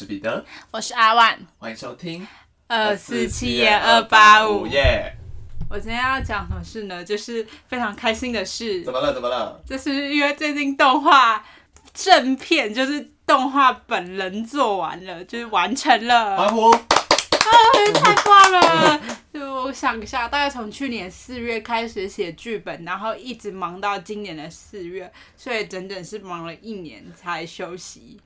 是彼得，我是阿万，欢迎收听二四七点二八五耶。我今天要讲的事呢，就是非常开心的事。怎么了？怎么了？就是因为最近动画正片，就是动画本人做完了，就是完成了。欢呼！啊，太棒了！就我想一下，大概从去年四月开始写剧本，然后一直忙到今年的四月，所以整整是忙了一年才休息。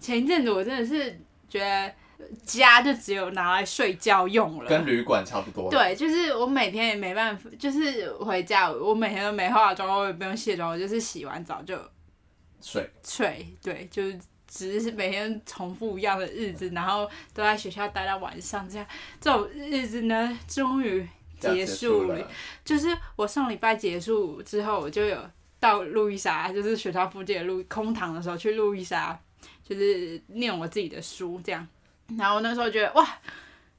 前一阵子我真的是觉得家就只有拿来睡觉用了，跟旅馆差不多。对，就是我每天也没办法，就是回家我每天都没化妆，我也不用卸妆，我就是洗完澡就睡睡。对，就是。只是每天重复一样的日子，然后都在学校待到晚上，这样这种日子呢，终于结束了。就是我上礼拜结束之后，我就有到路易莎，就是学校附近的路空堂的时候去路易莎，就是念我自己的书这样。然后那时候觉得哇。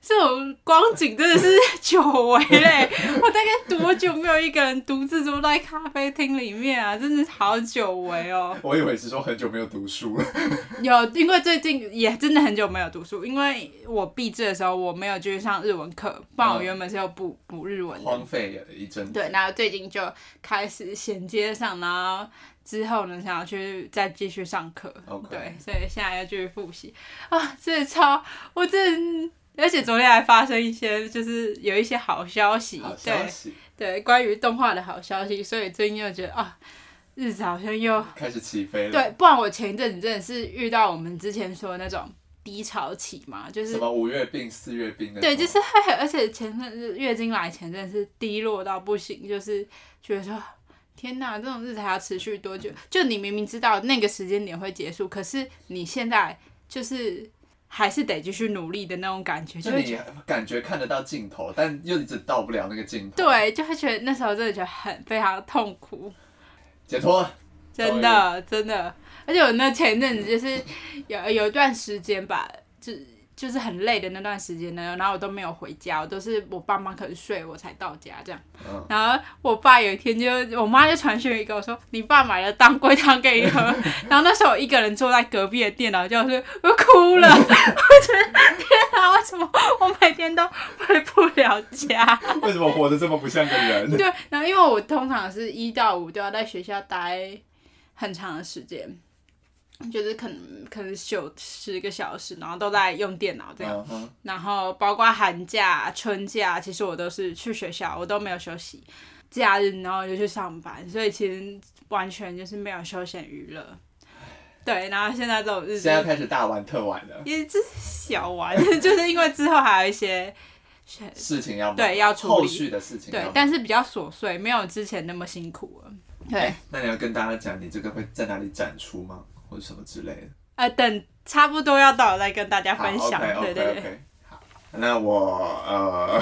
这种光景真的是久违嘞！我大概多久没有一个人独自坐在咖啡厅里面啊？真的好久违哦。我以为是说很久没有读书了。有，因为最近也真的很久没有读书，因为我毕制的时候我没有继续上日文课，不然我原本是要补补日文的。荒废了一阵。对，然后最近就开始衔接上，然后之后呢，想要去再继续上课。对，所以现在要继续复习啊！真的超，我真。而且昨天还发生一些，就是有一些好消息，好消息对对，关于动画的好消息，所以最近又觉得啊，日子好像又开始起飞了。对，不然我前一阵子真的是遇到我们之前说的那种低潮期嘛，就是什么五月病、四月病的。对，就是而且前阵子月经来前阵是低落到不行，就是觉得说天哪，这种日子还要持续多久？就你明明知道那个时间点会结束，可是你现在就是。还是得继续努力的那种感觉，就你感觉看得到尽头，但又一直到不了那个尽头。对，就会觉得那时候真的觉得很非常痛苦。解脱了，真的真的，而且我那前阵子就是有有一段时间吧，就。就是很累的那段时间呢，然后我都没有回家，我都是我爸妈可能睡我才到家这样。嗯、然后我爸有一天就，我妈就传讯一个我说，你爸买了当归汤给你喝。然后那时候我一个人坐在隔壁的电脑教室，我哭了。我觉得天哪，为什么我每天都回不了家？为什么活得这么不像个人？对，然后因为我通常是一到五都要在学校待很长的时间。就是可能可能九十个小时，然后都在用电脑这样，uh. 然后包括寒假、春假，其实我都是去学校，我都没有休息。假日然后就去上班，所以其实完全就是没有休闲娱乐。对，然后现在这种日子，现在开始大玩特玩了，也是小玩，就是因为之后还有一些事情要对要处理后续的事情，对，但是比较琐碎，没有之前那么辛苦了。对，欸、那你要跟大家讲，你这个会在哪里展出吗？或者什么之类的，呃，等差不多要到了再跟大家分享。对对对，好，那我呃，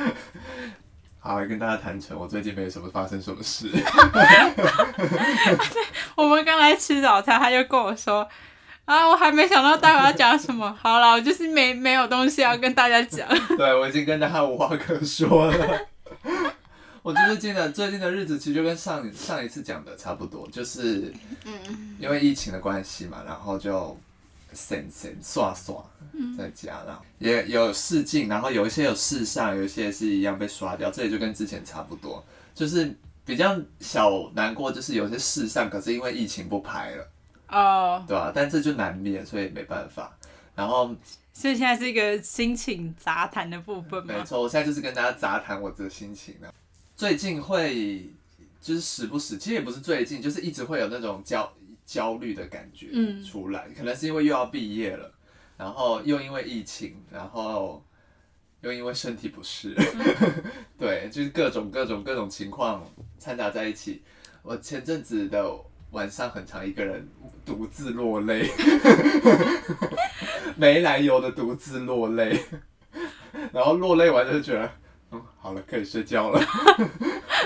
好，跟大家坦诚，我最近没有什么发生什么事。我们刚来吃早餐，他就跟我说，啊，我还没想到待会要讲什么。好了，我就是没没有东西要跟大家讲。对，我已经跟大家无话可说了。我最近的最近的日子其实就跟上上一次讲的差不多，就是因为疫情的关系嘛，然后就省省刷刷在家，然后也有试镜，然后有一些有试上，有一些是一样被刷掉，这也就跟之前差不多，就是比较小难过，就是有些试上，可是因为疫情不拍了，哦，对吧？但这就难免，所以没办法。然后，所以现在是一个心情杂谈的部分吗？没错，我现在就是跟大家杂谈我的心情呢。最近会就是时不时，其实也不是最近，就是一直会有那种焦焦虑的感觉出来，嗯、可能是因为又要毕业了，然后又因为疫情，然后又因为身体不适，嗯、对，就是各种各种各种情况掺杂在一起。我前阵子的晚上很长，一个人 独自落泪，没来由的独自落泪，然后落泪完就觉得。嗯，好了，可以睡觉了。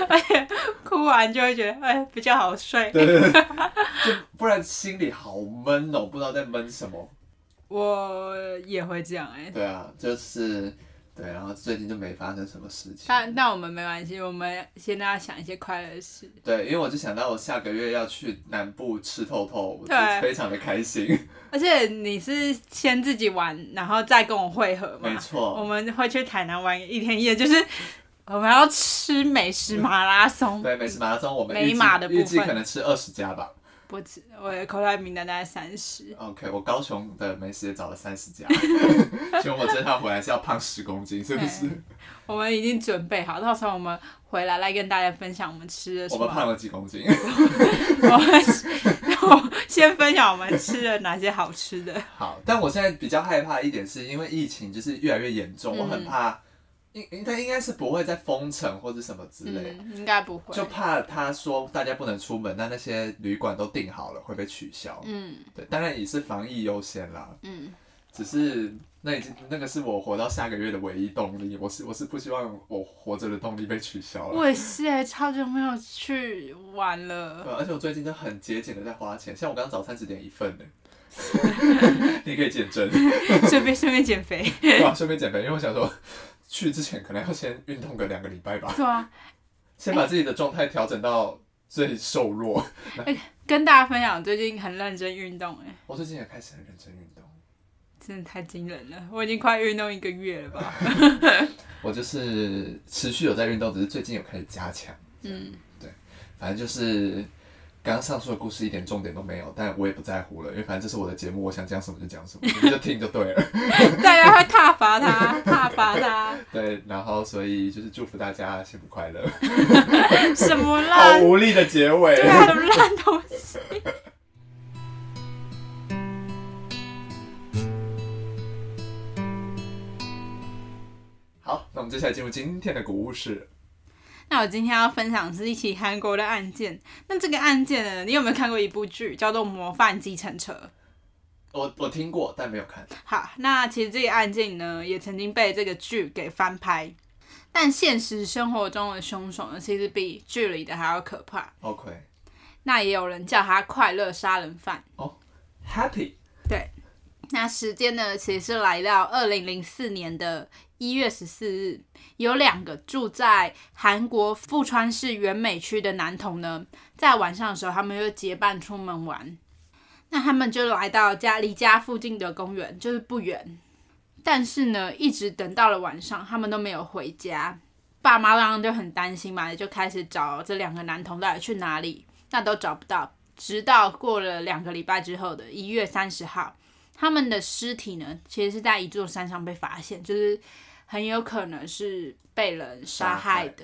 而 且哭完就会觉得，哎，比较好睡。对对对，就不然心里好闷哦，不知道在闷什么。我也会这样哎。对啊，就是对，然后最近就没发生什么事情。但但我们没关系，我们先大家想一些快乐的事。对，因为我就想到我下个月要去南部吃透透，我就非常的开心。而且你是先自己玩，然后再跟我会合嘛？没错。我们会去台南玩一天一夜，就是我们要吃美食马拉松。对，美食马拉松，我们美马的预计可能吃二十家吧。不止，我的口袋名单大概三十。OK，我高雄的美食也找了三十家，结果我这趟回来是要胖十公斤，是不是？我们已经准备好，到时候我们回来来跟大家分享我们吃的什么。我们胖了几公斤？我们先分享我们吃了哪些好吃的。好，但我现在比较害怕一点，是因为疫情就是越来越严重，嗯、我很怕。应该应该是不会再封城或者什么之类，嗯、应该不会。就怕他说大家不能出门，那那些旅馆都订好了会被取消。嗯，对，当然也是防疫优先啦。嗯，只是那已经那个是我活到下个月的唯一动力，我是我是不希望我活着的动力被取消了。我也是哎，超久没有去玩了。对，而且我最近就很节俭的在花钱，像我刚刚早餐只点一份呢。你可以减针，顺便顺便减肥。对啊，顺便减肥，因为我想说。去之前可能要先运动个两个礼拜吧。对啊，先把自己的状态调整到最瘦弱。哎、欸，跟大家分享，最近很认真运动哎。我最近也开始很认真运动，真的太惊人了！我已经快运动一个月了吧。我就是持续有在运动，只是最近有开始加强。嗯，对，反正就是。刚刚上述的故事一点重点都没有，但我也不在乎了，因为反正这是我的节目，我想讲什么就讲什么，你就听就对了。大家会挞伐他，挞伐他。对，然后所以就是祝福大家幸福快乐。什么烂？好无力的结尾。对啊，什么烂东西。好，那我们接下来进入今天的古物室。那我今天要分享的是一起韩国的案件。那这个案件呢，你有没有看过一部剧叫做《模范计程车》？我我听过，但没有看。好，那其实这个案件呢，也曾经被这个剧给翻拍。但现实生活中的凶手呢，其实比剧里的还要可怕。OK。那也有人叫他“快乐杀人犯”。哦，Happy。对。那时间呢，其实是来到二零零四年的一月十四日，有两个住在韩国富川市原美区的男童呢，在晚上的时候，他们又结伴出门玩。那他们就来到家离家附近的公园，就是不远。但是呢，一直等到了晚上，他们都没有回家。爸妈当然就很担心嘛，就开始找这两个男童到底去哪里，那都找不到。直到过了两个礼拜之后的一月三十号。他们的尸体呢，其实是在一座山上被发现，就是很有可能是被人杀害的。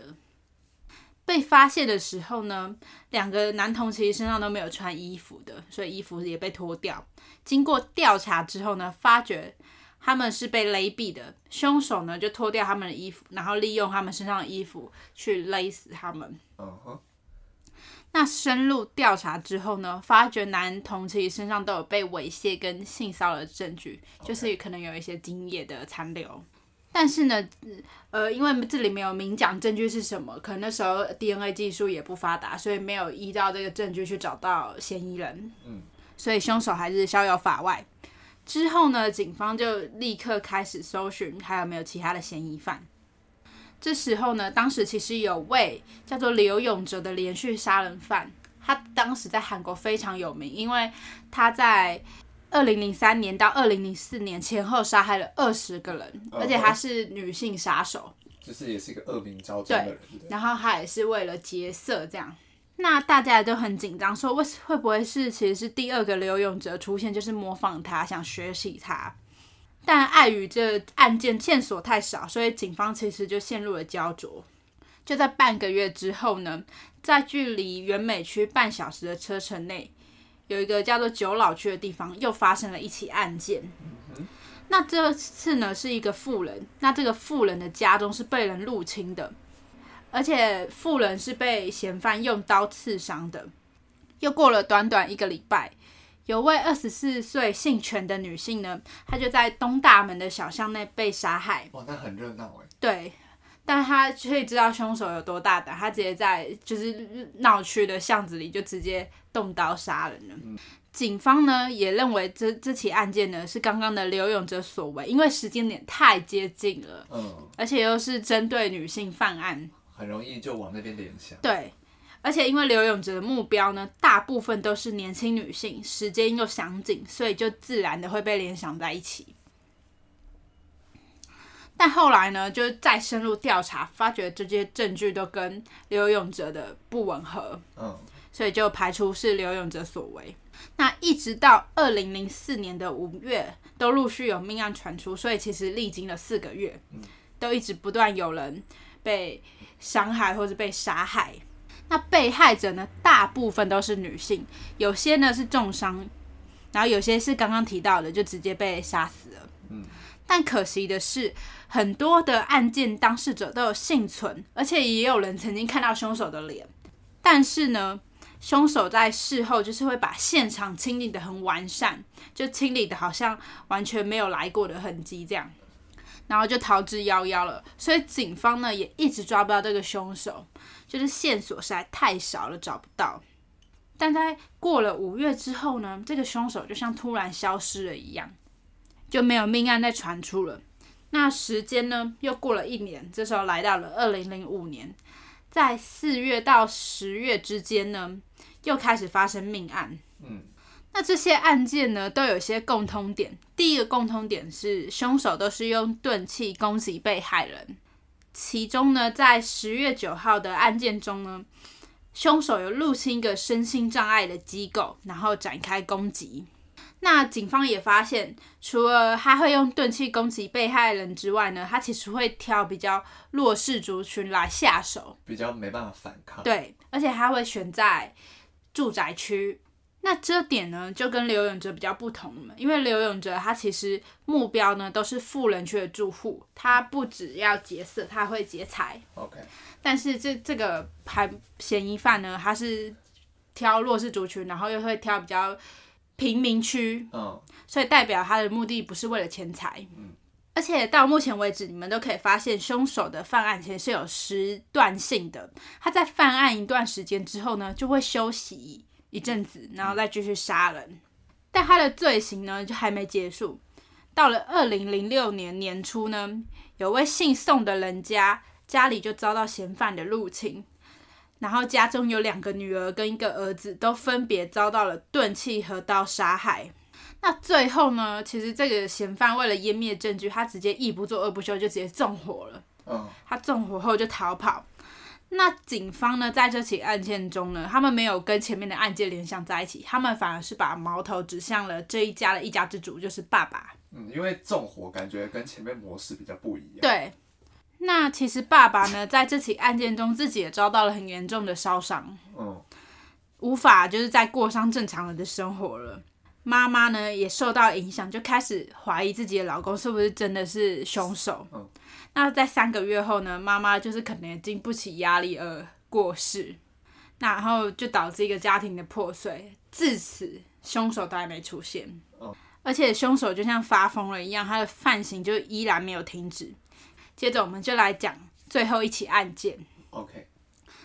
被发现的时候呢，两个男童其实身上都没有穿衣服的，所以衣服也被脱掉。经过调查之后呢，发觉他们是被勒毙的。凶手呢就脱掉他们的衣服，然后利用他们身上的衣服去勒死他们。Uh huh. 那深入调查之后呢，发觉男童其实身上都有被猥亵跟性骚扰的证据就是可能有一些精液的残留。但是呢，呃，因为这里没有明讲证据是什么，可能那时候 DNA 技术也不发达，所以没有依照这个证据去找到嫌疑人。嗯，所以凶手还是逍遥法外。之后呢，警方就立刻开始搜寻，还有没有其他的嫌疑犯。这时候呢，当时其实有位叫做刘永哲的连续杀人犯，他当时在韩国非常有名，因为他在二零零三年到二零零四年前后杀害了二十个人，而且她是女性杀手，就是也是一个恶名昭彰的人。对，然后她也是为了劫色这样，那大家都很紧张，说会会不会是其实是第二个刘永哲出现，就是模仿他，想学习他。但碍于这案件线索太少，所以警方其实就陷入了焦灼。就在半个月之后呢，在距离原美区半小时的车程内，有一个叫做九老区的地方，又发生了一起案件。那这次呢，是一个富人，那这个富人的家中是被人入侵的，而且富人是被嫌犯用刀刺伤的。又过了短短一个礼拜。有位二十四岁姓权的女性呢，她就在东大门的小巷内被杀害。哇，那很热闹哎。对，但他可以知道凶手有多大胆，他直接在就是闹区的巷子里就直接动刀杀人了。嗯、警方呢也认为这这起案件呢是刚刚的刘永哲所为，因为时间点太接近了，嗯，而且又是针对女性犯案，很容易就往那边联想。对，而且因为刘永哲的目标呢大部分都是年轻女性，时间又详尽，所以就自然的会被联想在一起。但后来呢，就再深入调查，发觉这些证据都跟刘永哲的不吻合，嗯，所以就排除是刘永哲所为。那一直到二零零四年的五月，都陆续有命案传出，所以其实历经了四个月，都一直不断有人被伤害或者被杀害。那被害者呢，大部分都是女性，有些呢是重伤，然后有些是刚刚提到的，就直接被杀死了。嗯。但可惜的是，很多的案件当事者都有幸存，而且也有人曾经看到凶手的脸。但是呢，凶手在事后就是会把现场清理得很完善，就清理得好像完全没有来过的痕迹这样，然后就逃之夭夭了。所以警方呢也一直抓不到这个凶手，就是线索实在太少了，找不到。但在过了五月之后呢，这个凶手就像突然消失了一样。就没有命案再传出了。那时间呢，又过了一年，这时候来到了二零零五年，在四月到十月之间呢，又开始发生命案。嗯，那这些案件呢，都有一些共通点。第一个共通点是，凶手都是用钝器攻击被害人。其中呢，在十月九号的案件中呢，凶手有入侵一个身心障碍的机构，然后展开攻击。那警方也发现，除了他会用钝器攻击被害人之外呢，他其实会挑比较弱势族群来下手，比较没办法反抗。对，而且他会选在住宅区。那这点呢，就跟刘永哲比较不同了，因为刘永哲他其实目标呢都是富人区的住户，他不只要劫色，他会劫财。OK。但是这这个还嫌疑犯呢，他是挑弱势族群，然后又会挑比较。贫民区，嗯，所以代表他的目的不是为了钱财，嗯，而且到目前为止，你们都可以发现凶手的犯案其实是有时段性的，他在犯案一段时间之后呢，就会休息一阵子，然后再继续杀人，但他的罪行呢就还没结束，到了二零零六年年初呢，有位姓宋的人家家里就遭到嫌犯的入侵。然后家中有两个女儿跟一个儿子，都分别遭到了钝器和刀杀害。那最后呢？其实这个嫌犯为了湮灭证据，他直接一不做二不休，就直接纵火了。嗯，他纵火后就逃跑。那警方呢，在这起案件中呢，他们没有跟前面的案件联想在一起，他们反而是把矛头指向了这一家的一家之主，就是爸爸。嗯，因为纵火感觉跟前面模式比较不一样。对。那其实爸爸呢，在这起案件中自己也遭到了很严重的烧伤，嗯，无法就是再过上正常人的生活了。妈妈呢也受到影响，就开始怀疑自己的老公是不是真的是凶手。嗯，那在三个月后呢，妈妈就是可能也经不起压力而过世，那然后就导致一个家庭的破碎。至此，凶手都还没出现，嗯，而且凶手就像发疯了一样，他的犯行就依然没有停止。接着我们就来讲最后一起案件。OK，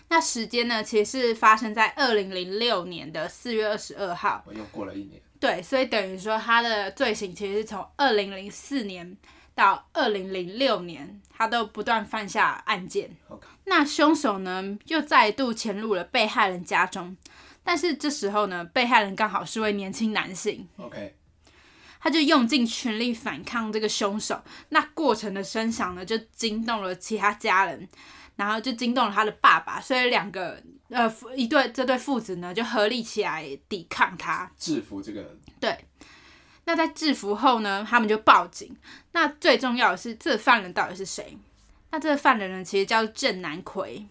那时间呢，其实是发生在二零零六年的四月二十二号。又过了一年。对，所以等于说他的罪行其实是从二零零四年到二零零六年，他都不断犯下案件。OK，那凶手呢又再度潜入了被害人家中，但是这时候呢，被害人刚好是位年轻男性。OK。他就用尽全力反抗这个凶手，那过程的声响呢，就惊动了其他家人，然后就惊动了他的爸爸，所以两个呃一对这对父子呢就合力起来抵抗他，制服这个人。对，那在制服后呢，他们就报警。那最重要的是，这个犯人到底是谁？那这个犯人呢，其实叫郑南奎。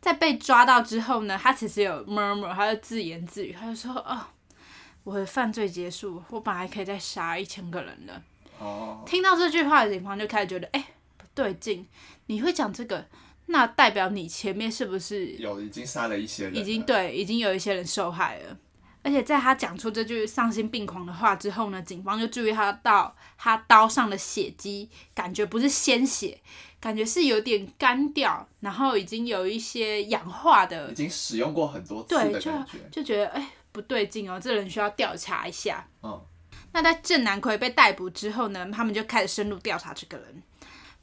在被抓到之后呢，他其实有 murmur，他就自言自语，他就说：“哦。”我的犯罪结束，我本来可以再杀一千个人的。哦。听到这句话的警方就开始觉得，哎、欸，不对劲。你会讲这个，那代表你前面是不是有已经杀了一些人？已经对，已经有一些人受害了。而而且在他讲出这句丧心病狂的话之后呢，警方就注意他到他刀上的血迹，感觉不是鲜血，感觉是有点干掉，然后已经有一些氧化的，已经使用过很多次的感觉，就，就觉得哎不对劲哦，这人需要调查一下。嗯，那在郑南奎被逮捕之后呢，他们就开始深入调查这个人，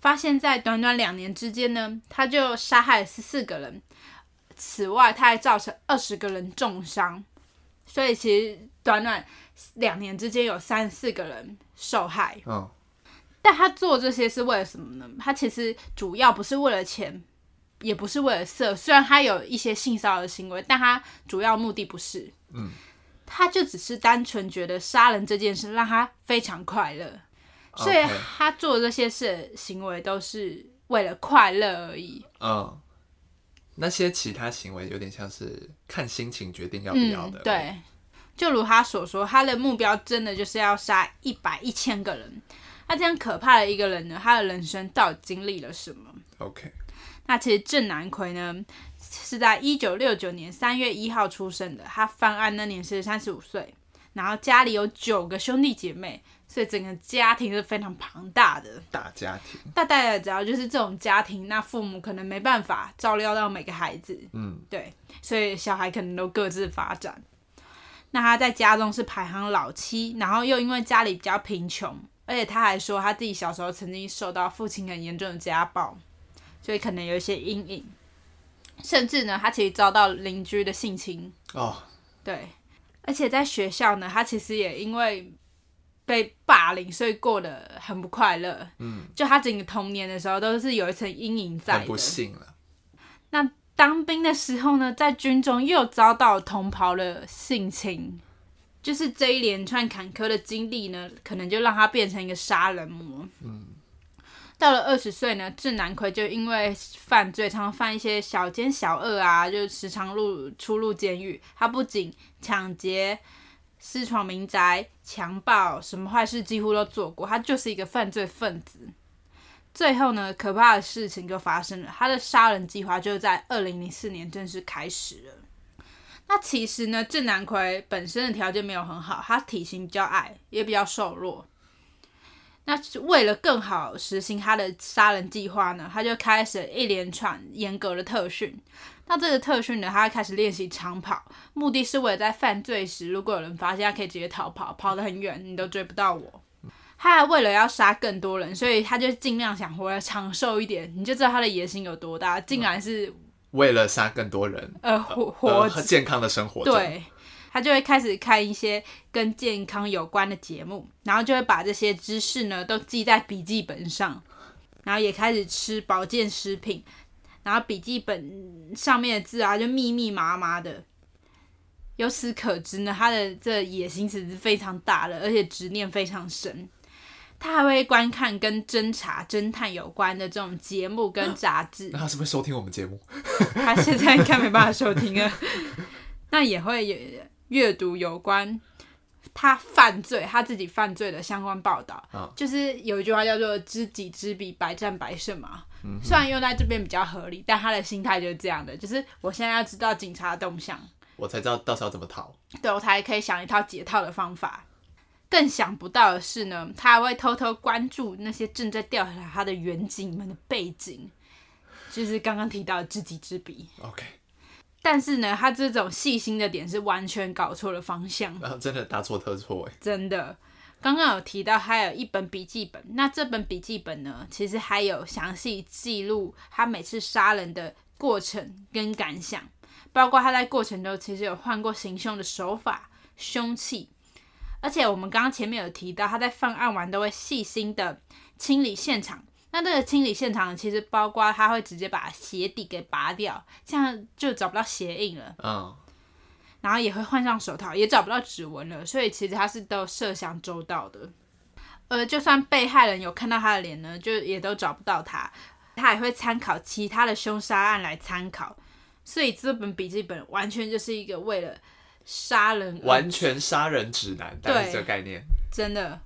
发现在短短两年之间呢，他就杀害了十四个人，此外他还造成二十个人重伤。所以其实短短两年之间有三四个人受害。嗯，但他做这些是为了什么呢？他其实主要不是为了钱，也不是为了色。虽然他有一些性骚扰的行为，但他主要目的不是。嗯，他就只是单纯觉得杀人这件事让他非常快乐，所以他做这些事的行为都是为了快乐而已。嗯。那些其他行为有点像是看心情决定要不要的。嗯，对，就如他所说，他的目标真的就是要杀一百一千个人。那这样可怕的一个人呢，他的人生到底经历了什么？OK，那其实郑南奎呢是在一九六九年三月一号出生的，他犯案那年是三十五岁，然后家里有九个兄弟姐妹。所以整个家庭是非常庞大的大家庭。大家只要就是这种家庭，那父母可能没办法照料到每个孩子。嗯，对，所以小孩可能都各自发展。那他在家中是排行老七，然后又因为家里比较贫穷，而且他还说他自己小时候曾经受到父亲很严重的家暴，所以可能有一些阴影。甚至呢，他其实遭到邻居的性侵。哦，对，而且在学校呢，他其实也因为。被霸凌，所以过得很不快乐。嗯，就他整个童年的时候都是有一层阴影在的。不幸了。那当兵的时候呢，在军中又遭到同袍的性侵，就是这一连串坎坷的经历呢，可能就让他变成一个杀人魔。嗯，到了二十岁呢，郑南奎就因为犯罪，常犯一些小奸小恶啊，就时常入出入监狱。他不仅抢劫。私闯民宅、强暴，什么坏事几乎都做过。他就是一个犯罪分子。最后呢，可怕的事情就发生了，他的杀人计划就在二零零四年正式开始了。那其实呢，郑南奎本身的条件没有很好，他体型比较矮，也比较瘦弱。那为了更好实行他的杀人计划呢，他就开始一连串严格的特训。那这个特训呢，他开始练习长跑，目的是为了在犯罪时，如果有人发现，他可以直接逃跑，跑得很远，你都追不到我。他还为了要杀更多人，所以他就尽量想活得长寿一点。你就知道他的野心有多大，竟然是为了杀更多人呃活活和健康的生活。对。他就会开始看一些跟健康有关的节目，然后就会把这些知识呢都记在笔记本上，然后也开始吃保健食品，然后笔记本上面的字啊就密密麻麻的。由此可知呢，他的这野心其实是非常大的，而且执念非常深。他还会观看跟侦查、侦探有关的这种节目跟杂志。那他是不是收听我们节目？他现在应该没办法收听啊。那也会有。阅读有关他犯罪、他自己犯罪的相关报道，哦，就是有一句话叫做“知己知彼，百战百胜”嘛。嗯，虽然用在这边比较合理，但他的心态就是这样的，就是我现在要知道警察的动向，我才知道到时候怎么逃。对，我才可以想一套解套的方法。更想不到的是呢，他还会偷偷关注那些正在调查他的远景们的背景，就是刚刚提到的知己知彼。OK。但是呢，他这种细心的点是完全搞错了方向，然后真的大错特错哎！真的，刚刚有提到还有一本笔记本，那这本笔记本呢，其实还有详细记录他每次杀人的过程跟感想，包括他在过程中其实有换过行凶的手法、凶器，而且我们刚刚前面有提到，他在犯案完都会细心的清理现场。那这个清理现场其实包括他会直接把鞋底给拔掉，这样就找不到鞋印了。嗯，然后也会换上手套，也找不到指纹了。所以其实他是都设想周到的。呃，就算被害人有看到他的脸呢，就也都找不到他。他也会参考其他的凶杀案来参考。所以这本笔记本完全就是一个为了杀人，完全杀人指南，大概这个概念，真的。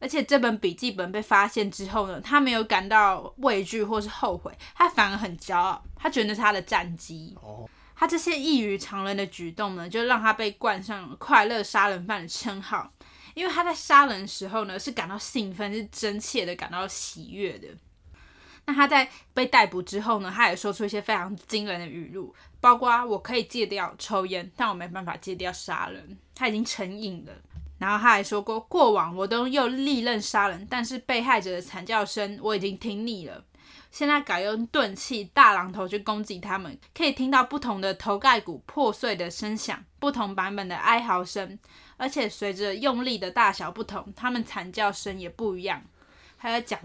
而且这本笔记本被发现之后呢，他没有感到畏惧或是后悔，他反而很骄傲，他觉得那是他的战绩。哦，他这些异于常人的举动呢，就让他被冠上“快乐杀人犯”的称号。因为他在杀人的时候呢，是感到兴奋，是真切的感到喜悦的。那他在被逮捕之后呢，他也说出一些非常惊人的语录，包括“我可以戒掉抽烟，但我没办法戒掉杀人”。他已经成瘾了。然后他还说过，过往我都用利刃杀人，但是被害者的惨叫声我已经听腻了。现在改用钝器大榔头去攻击他们，可以听到不同的头盖骨破碎的声响，不同版本的哀嚎声，而且随着用力的大小不同，他们惨叫声也不一样。还要讲，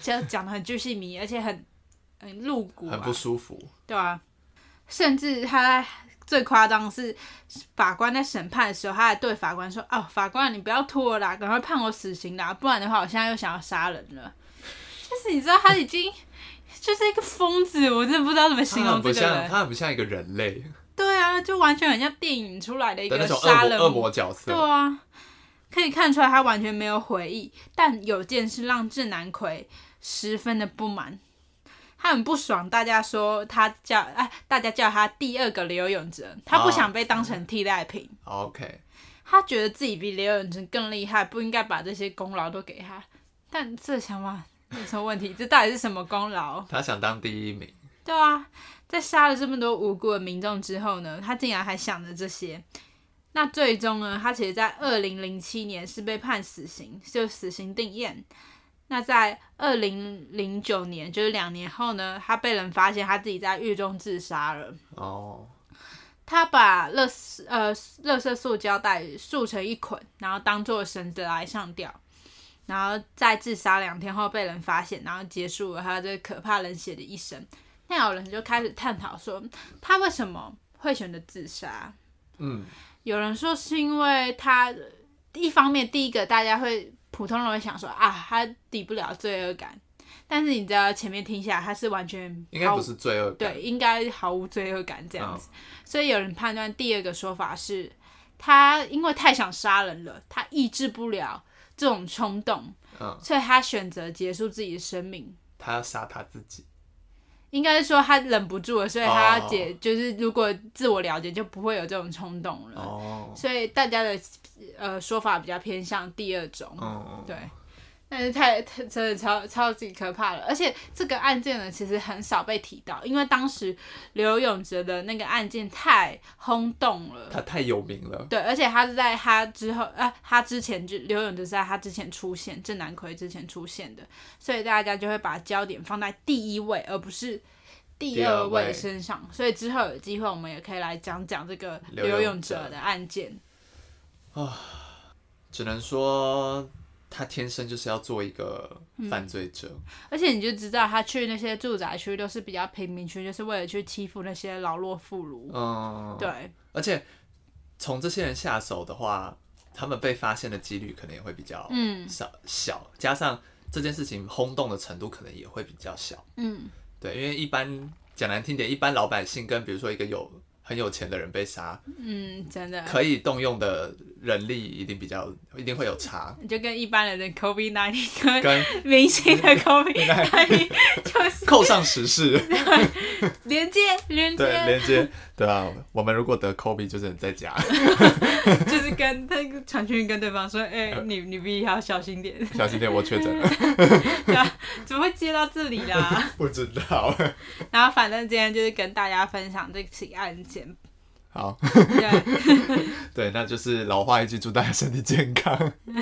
就讲的很巨细靡遗，而且很很露骨，很不舒服，对啊，甚至他最夸张是，法官在审判的时候，他还对法官说：“哦，法官，你不要拖了啦，赶快判我死刑啦，不然的话，我现在又想要杀人了。”就是你知道他已经。就是一个疯子，我真的不知道怎么形容这个人。他很不像，他很不像一个人类。对啊，就完全很像电影出来的一个杀人恶魔，魔角色。对啊，可以看出来他完全没有悔意。但有件事让智南奎十分的不满，他很不爽，大家说他叫哎，大家叫他第二个刘永哲，他不想被当成替代品。Oh, OK，他觉得自己比刘永哲更厉害，不应该把这些功劳都给他。但这想法。有什么问题？这到底是什么功劳？他想当第一名。对啊，在杀了这么多无辜的民众之后呢，他竟然还想着这些。那最终呢，他其实在二零零七年是被判死刑，就死刑定谳。那在二零零九年，就是两年后呢，他被人发现他自己在狱中自杀了。哦。他把垃圾呃垃圾塑胶袋束成一捆，然后当做绳子来上吊。然后在自杀两天后被人发现，然后结束了他这可怕冷血的一生。那有人就开始探讨说，他为什么会选择自杀？嗯，有人说是因为他一方面，第一个大家会普通人会想说啊，他抵不了罪恶感。但是你知道前面听下来，他是完全应该不是罪恶感，对，应该毫无罪恶感这样子。嗯。所以有人判断第二个说法是，他因为太想杀人了，他抑制不了。这种冲动，嗯，所以他选择结束自己的生命。他要杀他自己，应该是说他忍不住了，所以他要解，哦，就是如果自我了解，就不会有这种冲动了。哦，所以大家的呃说法比较偏向第二种，哦，对。但是太太真的超超级可怕了，而且这个案件呢，其实很少被提到，因为当时刘永哲的那个案件太轰动了，他太有名了。对，而且他是在他之后，啊，他之前就刘永哲是在他之前出现，郑南奎之前出现的，所以大家就会把焦点放在第一位，而不是第二位身上。所以之后有机会，我们也可以来讲讲这个刘永哲的案件。啊，只能说。他天生就是要做一个犯罪者，嗯，而且你就知道他去那些住宅区都是比较贫民区，就是为了去欺负那些老弱妇孺。嗯，对。而且从这些人下手的话，他们被发现的几率可能也会比较嗯小小，加上这件事情轰动的程度可能也会比较小。嗯，对，因为一般讲难听点，一般老百姓跟比如说一个有很有钱的人被杀，嗯，真的可以动用的人力一定比较，一定会有差。就跟一般人的 COVID-19 跟明星的 COVID-19 就是扣上时事，连接连接对连接对啊，我们如果得 COVID 就是在家，就是跟他传讯跟对方说，哎、欸，你你必须要小心点，小心点，我确诊了。对啊，怎么会接到这里啦？不知道。然后反正今天就是跟大家分享这起案件。好，对，对，那就是老话一句，祝大家身体健康。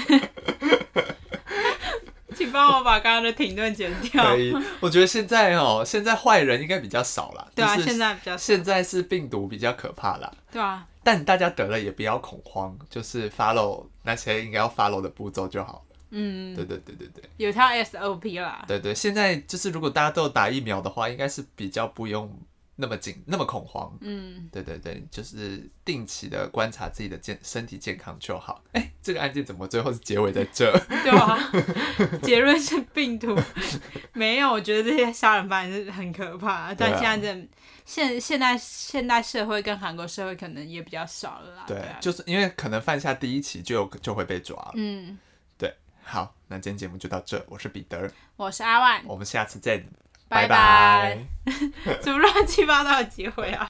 请帮我把刚刚的停顿剪掉。可以，我觉得现在哦，现在坏人应该比较少了。对啊，现在比较少。现在是病毒比较可怕啦。对啊。但大家得了也不要恐慌，就是 follow 那些应该要 follow 的步骤就好。嗯，对对对对对。有条 SOP 啦。对对，现在就是如果大家都有打疫苗的话，应该是比较不用。那么紧，那么恐慌。嗯，对对对，就是定期的观察自己的健身体健康就好。哎，这个案件怎么最后是结尾在这？对啊，结论是病毒。没有，我觉得这些杀人犯是很可怕。但现在这现现代现代社会跟韩国社会可能也比较少了啦。对，就是因为可能犯下第一起就就会被抓了。嗯，对。好，那今天节目就到这。我是彼得，我是阿万，我们下次再。拜拜，怎么乱七八糟的结尾啊！